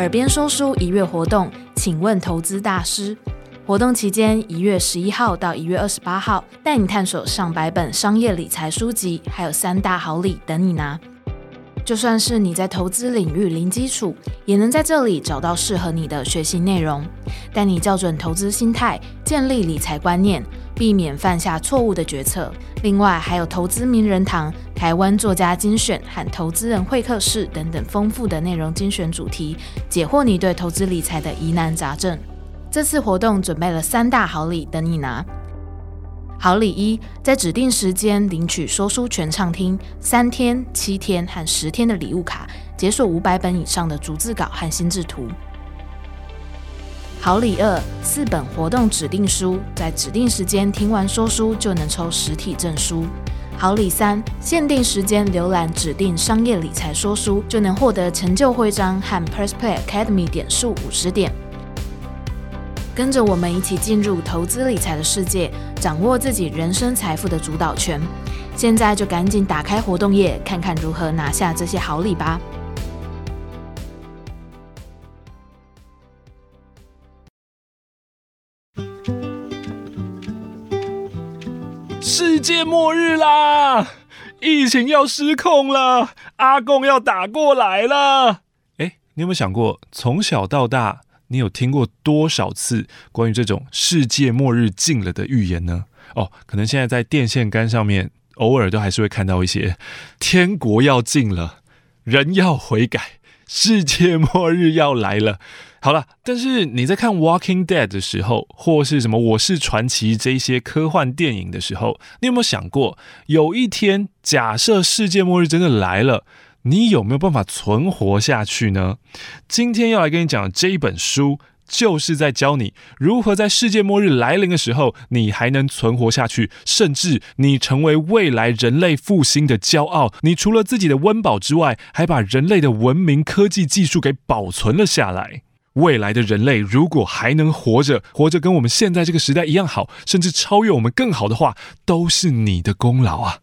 耳边说书一月活动，请问投资大师。活动期间，一月十一号到一月二十八号，带你探索上百本商业理财书籍，还有三大好礼等你拿。就算是你在投资领域零基础，也能在这里找到适合你的学习内容，带你校准投资心态，建立理财观念，避免犯下错误的决策。另外，还有投资名人堂、台湾作家精选和投资人会客室等等丰富的内容精选主题，解惑你对投资理财的疑难杂症。这次活动准备了三大好礼等你拿。好礼一，在指定时间领取说书全畅听三天、七天和十天的礼物卡，解锁五百本以上的逐字稿和心智图。好礼二，四本活动指定书，在指定时间听完说书就能抽实体证书。好礼三，限定时间浏览指定商业理财说书，就能获得成就徽章和 PressPlay Academy 点数五十点。跟着我们一起进入投资理财的世界，掌握自己人生财富的主导权。现在就赶紧打开活动页，看看如何拿下这些好礼吧！世界末日啦！疫情要失控了，阿共要打过来了。诶，你有没有想过，从小到大，你有听过多少次关于这种世界末日近了的预言呢？哦，可能现在在电线杆上面偶尔都还是会看到一些天国要近了，人要悔改，世界末日要来了。好了，但是你在看《Walking Dead》的时候，或是什么《我是传奇》这些科幻电影的时候，你有没有想过，有一天假设世界末日真的来了？你有没有办法存活下去呢？今天要来跟你讲的这一本书，就是在教你如何在世界末日来临的时候，你还能存活下去，甚至你成为未来人类复兴的骄傲。你除了自己的温饱之外，还把人类的文明、科技、技术给保存了下来。未来的人类如果还能活着，活着跟我们现在这个时代一样好，甚至超越我们更好的话，都是你的功劳啊！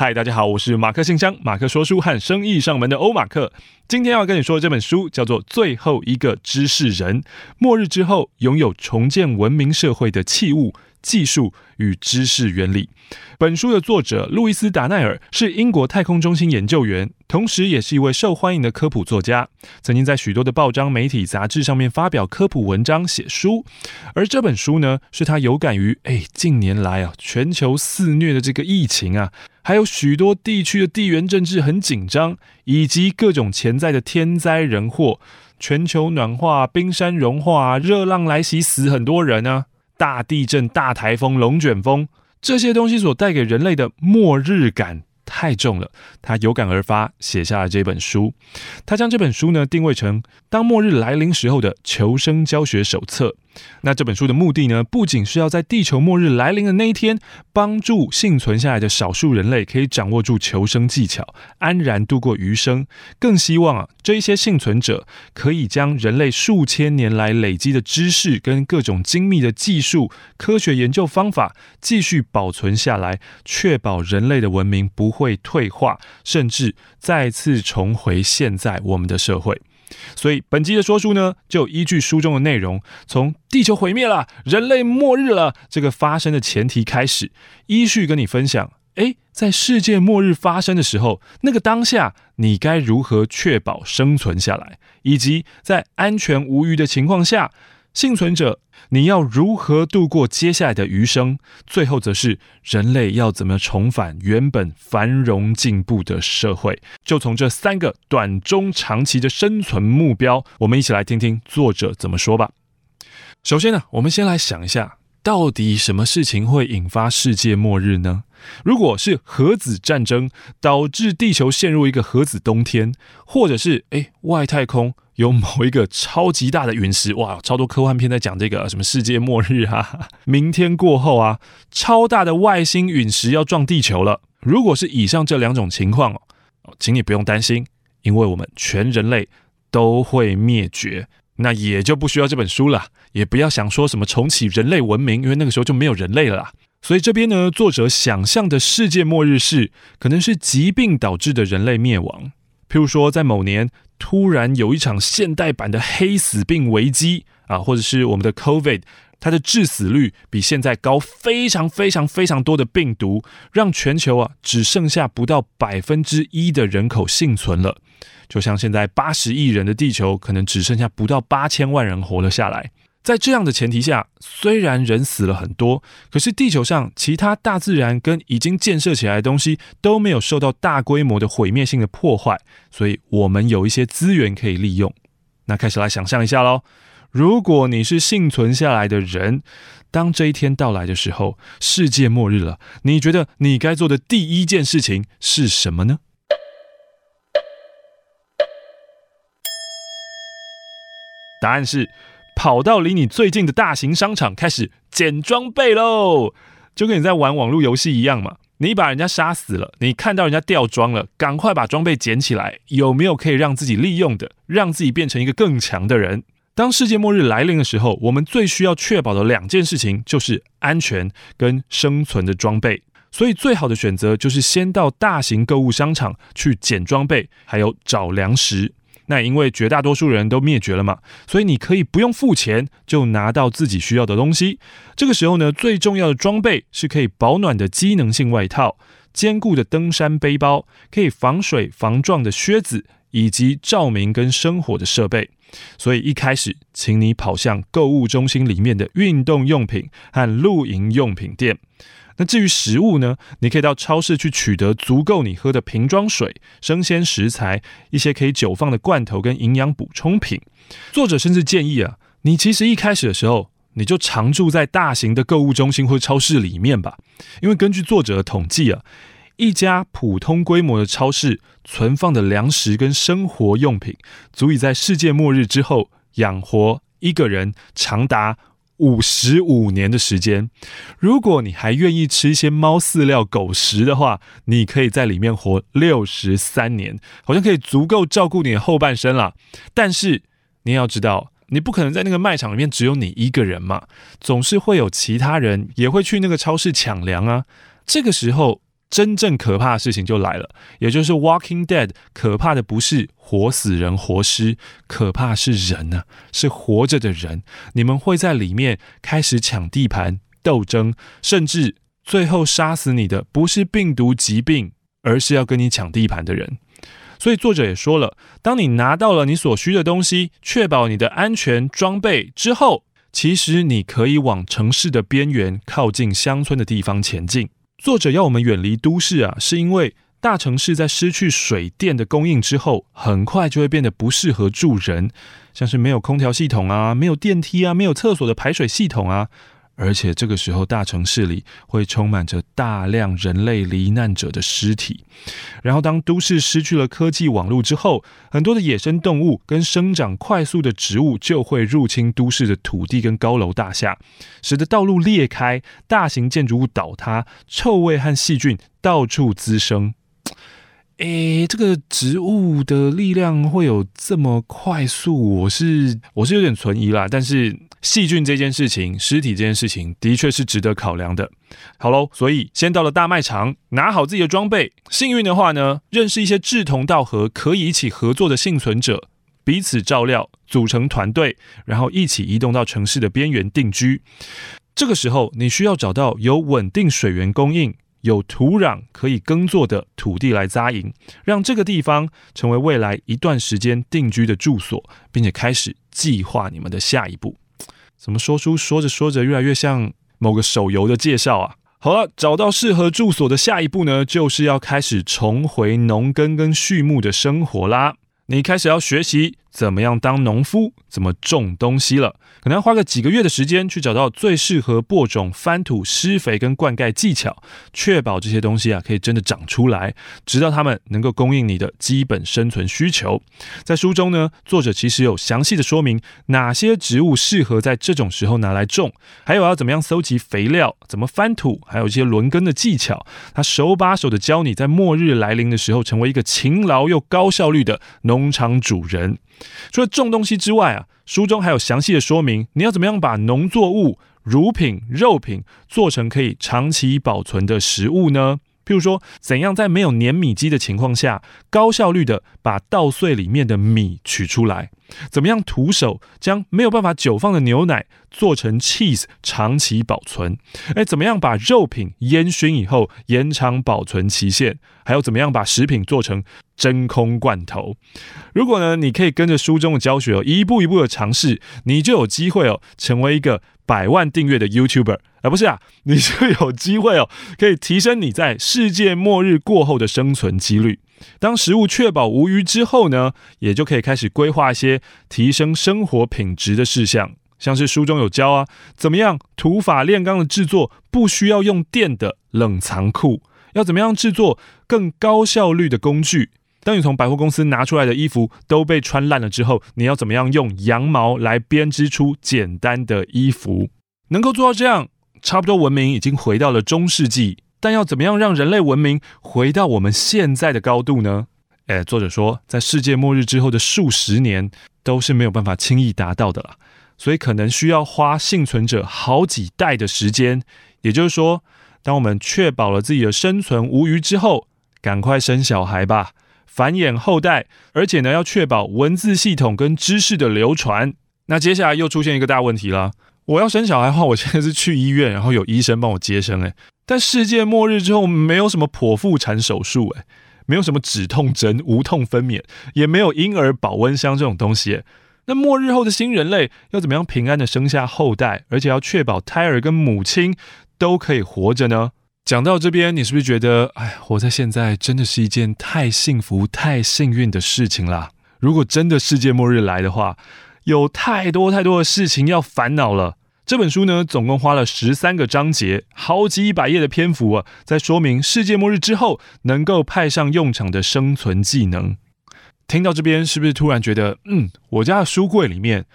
嗨，大家好，我是马克信箱，马克说书和生意上门的欧马克。今天要跟你说的这本书叫做《最后一个知识人》，末日之后拥有重建文明社会的器物。技术与知识原理。本书的作者路易斯·达奈尔是英国太空中心研究员，同时也是一位受欢迎的科普作家，曾经在许多的报章、媒体、杂志上面发表科普文章、写书。而这本书呢，是他有感于哎，近年来啊，全球肆虐的这个疫情啊，还有许多地区的地缘政治很紧张，以及各种潜在的天灾人祸，全球暖化、冰山融化、热浪来袭，死很多人啊。大地震、大台风、龙卷风，这些东西所带给人类的末日感太重了。他有感而发，写下了这本书。他将这本书呢定位成当末日来临时候的求生教学手册。那这本书的目的呢，不仅是要在地球末日来临的那一天，帮助幸存下来的少数人类可以掌握住求生技巧，安然度过余生。更希望啊，这一些幸存者可以将人类数千年来累积的知识跟各种精密的技术、科学研究方法继续保存下来，确保人类的文明不会退化，甚至再次重回现在我们的社会。所以，本集的说书呢，就依据书中的内容，从地球毁灭了、人类末日了这个发生的前提开始，依序跟你分享。诶，在世界末日发生的时候，那个当下，你该如何确保生存下来，以及在安全无虞的情况下，幸存者，你要如何度过接下来的余生？最后则是人类要怎么重返原本繁荣进步的社会？就从这三个短、中、长期的生存目标，我们一起来听听作者怎么说吧。首先呢，我们先来想一下，到底什么事情会引发世界末日呢？如果是核子战争导致地球陷入一个核子冬天，或者是诶外太空。有某一个超级大的陨石，哇，超多科幻片在讲这个什么世界末日啊，明天过后啊，超大的外星陨石要撞地球了。如果是以上这两种情况哦，请你不用担心，因为我们全人类都会灭绝，那也就不需要这本书了，也不要想说什么重启人类文明，因为那个时候就没有人类了。所以这边呢，作者想象的世界末日是，可能是疾病导致的人类灭亡。譬如说，在某年突然有一场现代版的黑死病危机啊，或者是我们的 COVID，它的致死率比现在高非常非常非常多的病毒，让全球啊只剩下不到百分之一的人口幸存了。就像现在八十亿人的地球，可能只剩下不到八千万人活了下来。在这样的前提下，虽然人死了很多，可是地球上其他大自然跟已经建设起来的东西都没有受到大规模的毁灭性的破坏，所以我们有一些资源可以利用。那开始来想象一下喽，如果你是幸存下来的人，当这一天到来的时候，世界末日了，你觉得你该做的第一件事情是什么呢？答案是。跑到离你最近的大型商场开始捡装备喽，就跟你在玩网络游戏一样嘛。你把人家杀死了，你看到人家掉装了，赶快把装备捡起来。有没有可以让自己利用的，让自己变成一个更强的人？当世界末日来临的时候，我们最需要确保的两件事情就是安全跟生存的装备。所以最好的选择就是先到大型购物商场去捡装备，还有找粮食。那因为绝大多数人都灭绝了嘛，所以你可以不用付钱就拿到自己需要的东西。这个时候呢，最重要的装备是可以保暖的机能性外套、坚固的登山背包、可以防水防撞的靴子，以及照明跟生火的设备。所以一开始，请你跑向购物中心里面的运动用品和露营用品店。那至于食物呢？你可以到超市去取得足够你喝的瓶装水、生鲜食材、一些可以久放的罐头跟营养补充品。作者甚至建议啊，你其实一开始的时候，你就常住在大型的购物中心或超市里面吧。因为根据作者的统计啊，一家普通规模的超市存放的粮食跟生活用品，足以在世界末日之后养活一个人长达五十五年的时间，如果你还愿意吃一些猫饲料、狗食的话，你可以在里面活六十三年，好像可以足够照顾你的后半生了。但是你要知道，你不可能在那个卖场里面只有你一个人嘛，总是会有其他人也会去那个超市抢粮啊。这个时候。真正可怕的事情就来了，也就是《Walking Dead》可怕的不是活死人活尸，可怕是人呢、啊，是活着的人。你们会在里面开始抢地盘、斗争，甚至最后杀死你的不是病毒疾病，而是要跟你抢地盘的人。所以作者也说了，当你拿到了你所需的东西，确保你的安全装备之后，其实你可以往城市的边缘、靠近乡村的地方前进。作者要我们远离都市啊，是因为大城市在失去水电的供应之后，很快就会变得不适合住人，像是没有空调系统啊，没有电梯啊，没有厕所的排水系统啊。而且这个时候，大城市里会充满着大量人类罹难者的尸体。然后，当都市失去了科技网络之后，很多的野生动物跟生长快速的植物就会入侵都市的土地跟高楼大厦，使得道路裂开，大型建筑物倒塌，臭味和细菌到处滋生。诶，这个植物的力量会有这么快速？我是我是有点存疑啦，但是。细菌这件事情，尸体这件事情，的确是值得考量的。好喽，所以先到了大卖场，拿好自己的装备。幸运的话呢，认识一些志同道合、可以一起合作的幸存者，彼此照料，组成团队，然后一起移动到城市的边缘定居。这个时候，你需要找到有稳定水源供应、有土壤可以耕作的土地来扎营，让这个地方成为未来一段时间定居的住所，并且开始计划你们的下一步。怎么说出说着说着越来越像某个手游的介绍啊？好了，找到适合住所的下一步呢，就是要开始重回农耕跟畜牧的生活啦。你开始要学习怎么样当农夫，怎么种东西了。可能要花个几个月的时间去找到最适合播种、翻土、施肥跟灌溉技巧，确保这些东西啊可以真的长出来，直到它们能够供应你的基本生存需求。在书中呢，作者其实有详细的说明哪些植物适合在这种时候拿来种，还有要怎么样搜集肥料、怎么翻土，还有一些轮耕的技巧。他手把手的教你在末日来临的时候，成为一个勤劳又高效率的农场主人。除了种东西之外啊。书中还有详细的说明，你要怎么样把农作物、乳品、肉品做成可以长期保存的食物呢？譬如说，怎样在没有碾米机的情况下，高效率的把稻穗里面的米取出来？怎么样徒手将没有办法久放的牛奶做成 cheese 长期保存？诶，怎么样把肉品烟熏以后延长保存期限？还有怎么样把食品做成真空罐头？如果呢，你可以跟着书中的教学哦，一步一步的尝试，你就有机会哦，成为一个百万订阅的 YouTuber。而不是啊，你就有机会哦，可以提升你在世界末日过后的生存几率。当食物确保无虞之后呢，也就可以开始规划一些提升生活品质的事项，像是书中有教啊，怎么样土法炼钢的制作不需要用电的冷藏库，要怎么样制作更高效率的工具。当你从百货公司拿出来的衣服都被穿烂了之后，你要怎么样用羊毛来编织出简单的衣服？能够做到这样。差不多文明已经回到了中世纪，但要怎么样让人类文明回到我们现在的高度呢？诶，作者说，在世界末日之后的数十年都是没有办法轻易达到的啦，所以可能需要花幸存者好几代的时间。也就是说，当我们确保了自己的生存无虞之后，赶快生小孩吧，繁衍后代，而且呢，要确保文字系统跟知识的流传。那接下来又出现一个大问题了。我要生小孩的话，我现在是去医院，然后有医生帮我接生，诶，但世界末日之后，没有什么剖腹产手术，诶，没有什么止痛针、无痛分娩，也没有婴儿保温箱这种东西。那末日后的新人类要怎么样平安的生下后代，而且要确保胎儿跟母亲都可以活着呢？讲到这边，你是不是觉得，哎，活在现在真的是一件太幸福、太幸运的事情啦？如果真的世界末日来的话，有太多太多的事情要烦恼了。这本书呢，总共花了十三个章节，好几百页的篇幅啊，在说明世界末日之后能够派上用场的生存技能。听到这边，是不是突然觉得，嗯，我家的书柜里面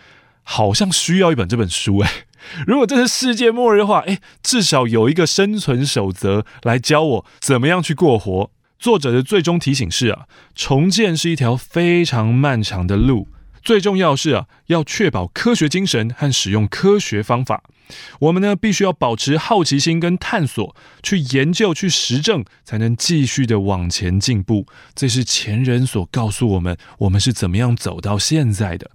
好像需要一本这本书？哎，如果真是世界末日的话，哎，至少有一个生存守则来教我怎么样去过活。作者的最终提醒是啊，重建是一条非常漫长的路。最重要是啊，要确保科学精神和使用科学方法。我们呢，必须要保持好奇心跟探索，去研究、去实证，才能继续的往前进步。这是前人所告诉我们，我们是怎么样走到现在的。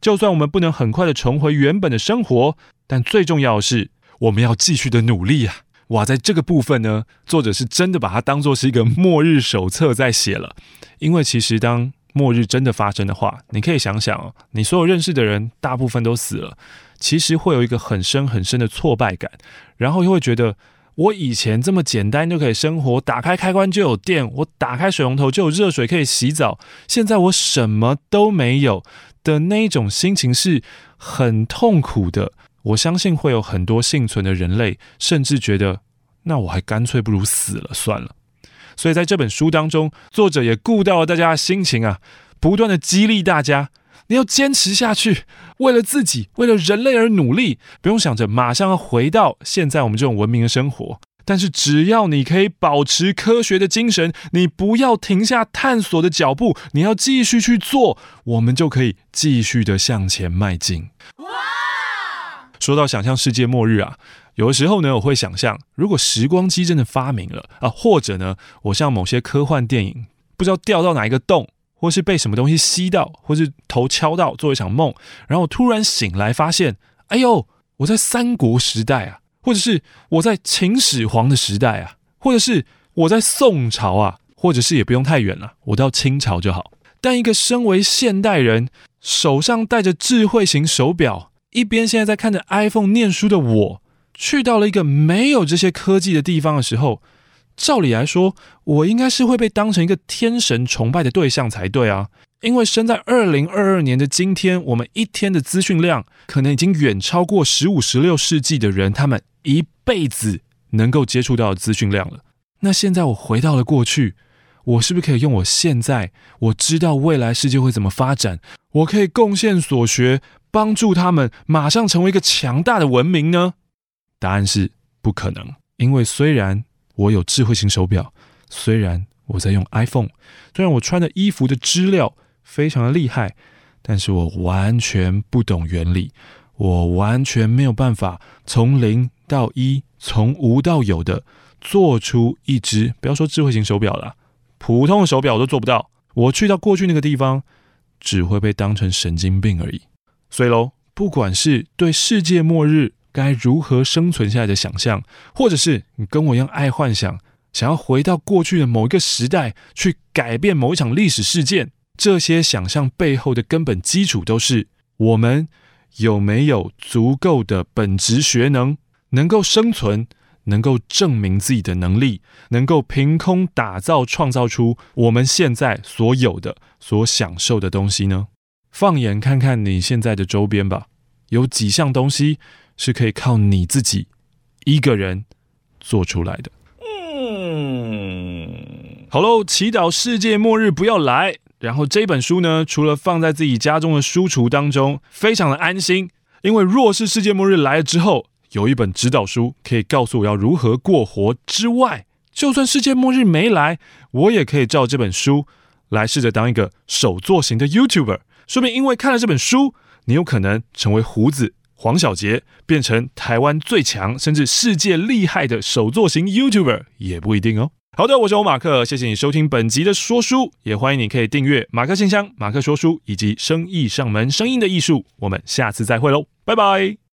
就算我们不能很快的重回原本的生活，但最重要的是，我们要继续的努力啊！哇，在这个部分呢，作者是真的把它当做是一个末日手册在写了，因为其实当末日真的发生的话，你可以想想哦，你所有认识的人大部分都死了，其实会有一个很深很深的挫败感，然后又会觉得我以前这么简单就可以生活，打开开关就有电，我打开水龙头就有热水可以洗澡，现在我什么都没有的那一种心情是很痛苦的。我相信会有很多幸存的人类，甚至觉得那我还干脆不如死了算了。所以在这本书当中，作者也顾到了大家的心情啊，不断的激励大家，你要坚持下去，为了自己，为了人类而努力，不用想着马上要回到现在我们这种文明的生活。但是只要你可以保持科学的精神，你不要停下探索的脚步，你要继续去做，我们就可以继续的向前迈进。哇！说到想象世界末日啊。有的时候呢，我会想象，如果时光机真的发明了啊，或者呢，我像某些科幻电影，不知道掉到哪一个洞，或是被什么东西吸到，或是头敲到，做一场梦，然后突然醒来，发现，哎呦，我在三国时代啊，或者是我在秦始皇的时代啊，或者是我在宋朝啊，或者是也不用太远了，我到清朝就好。但一个身为现代人，手上戴着智慧型手表，一边现在在看着 iPhone 念书的我。去到了一个没有这些科技的地方的时候，照理来说，我应该是会被当成一个天神崇拜的对象才对啊！因为生在二零二二年的今天，我们一天的资讯量可能已经远超过十五、十六世纪的人他们一辈子能够接触到的资讯量了。那现在我回到了过去，我是不是可以用我现在我知道未来世界会怎么发展，我可以贡献所学，帮助他们马上成为一个强大的文明呢？答案是不可能，因为虽然我有智慧型手表，虽然我在用 iPhone，虽然我穿的衣服的织料非常的厉害，但是我完全不懂原理，我完全没有办法从零到一，从无到有的做出一只，不要说智慧型手表了，普通的手表我都做不到。我去到过去那个地方，只会被当成神经病而已。所以喽，不管是对世界末日该如何生存下来的想象，或者是你跟我一样爱幻想，想要回到过去的某一个时代去改变某一场历史事件，这些想象背后的根本基础都是我们有没有足够的本质学能，能够生存，能够证明自己的能力，能够凭空打造、创造出我们现在所有的、所享受的东西呢？放眼看看你现在的周边吧，有几项东西是可以靠你自己一个人做出来的。嗯，好喽，祈祷世界末日不要来。然后这本书呢，除了放在自己家中的书橱当中，非常的安心，因为若是世界末日来了之后，有一本指导书可以告诉我要如何过活之外，就算世界末日没来，我也可以照这本书来试着当一个手作型的 YouTuber。说明因为看了这本书，你有可能成为胡子黄小杰，变成台湾最强甚至世界厉害的首座型 YouTuber，也不一定哦。好的，我是欧马克，谢谢你收听本集的说书，也欢迎你可以订阅马克信箱、马克说书以及生意上门声音的艺术。我们下次再会喽，拜拜。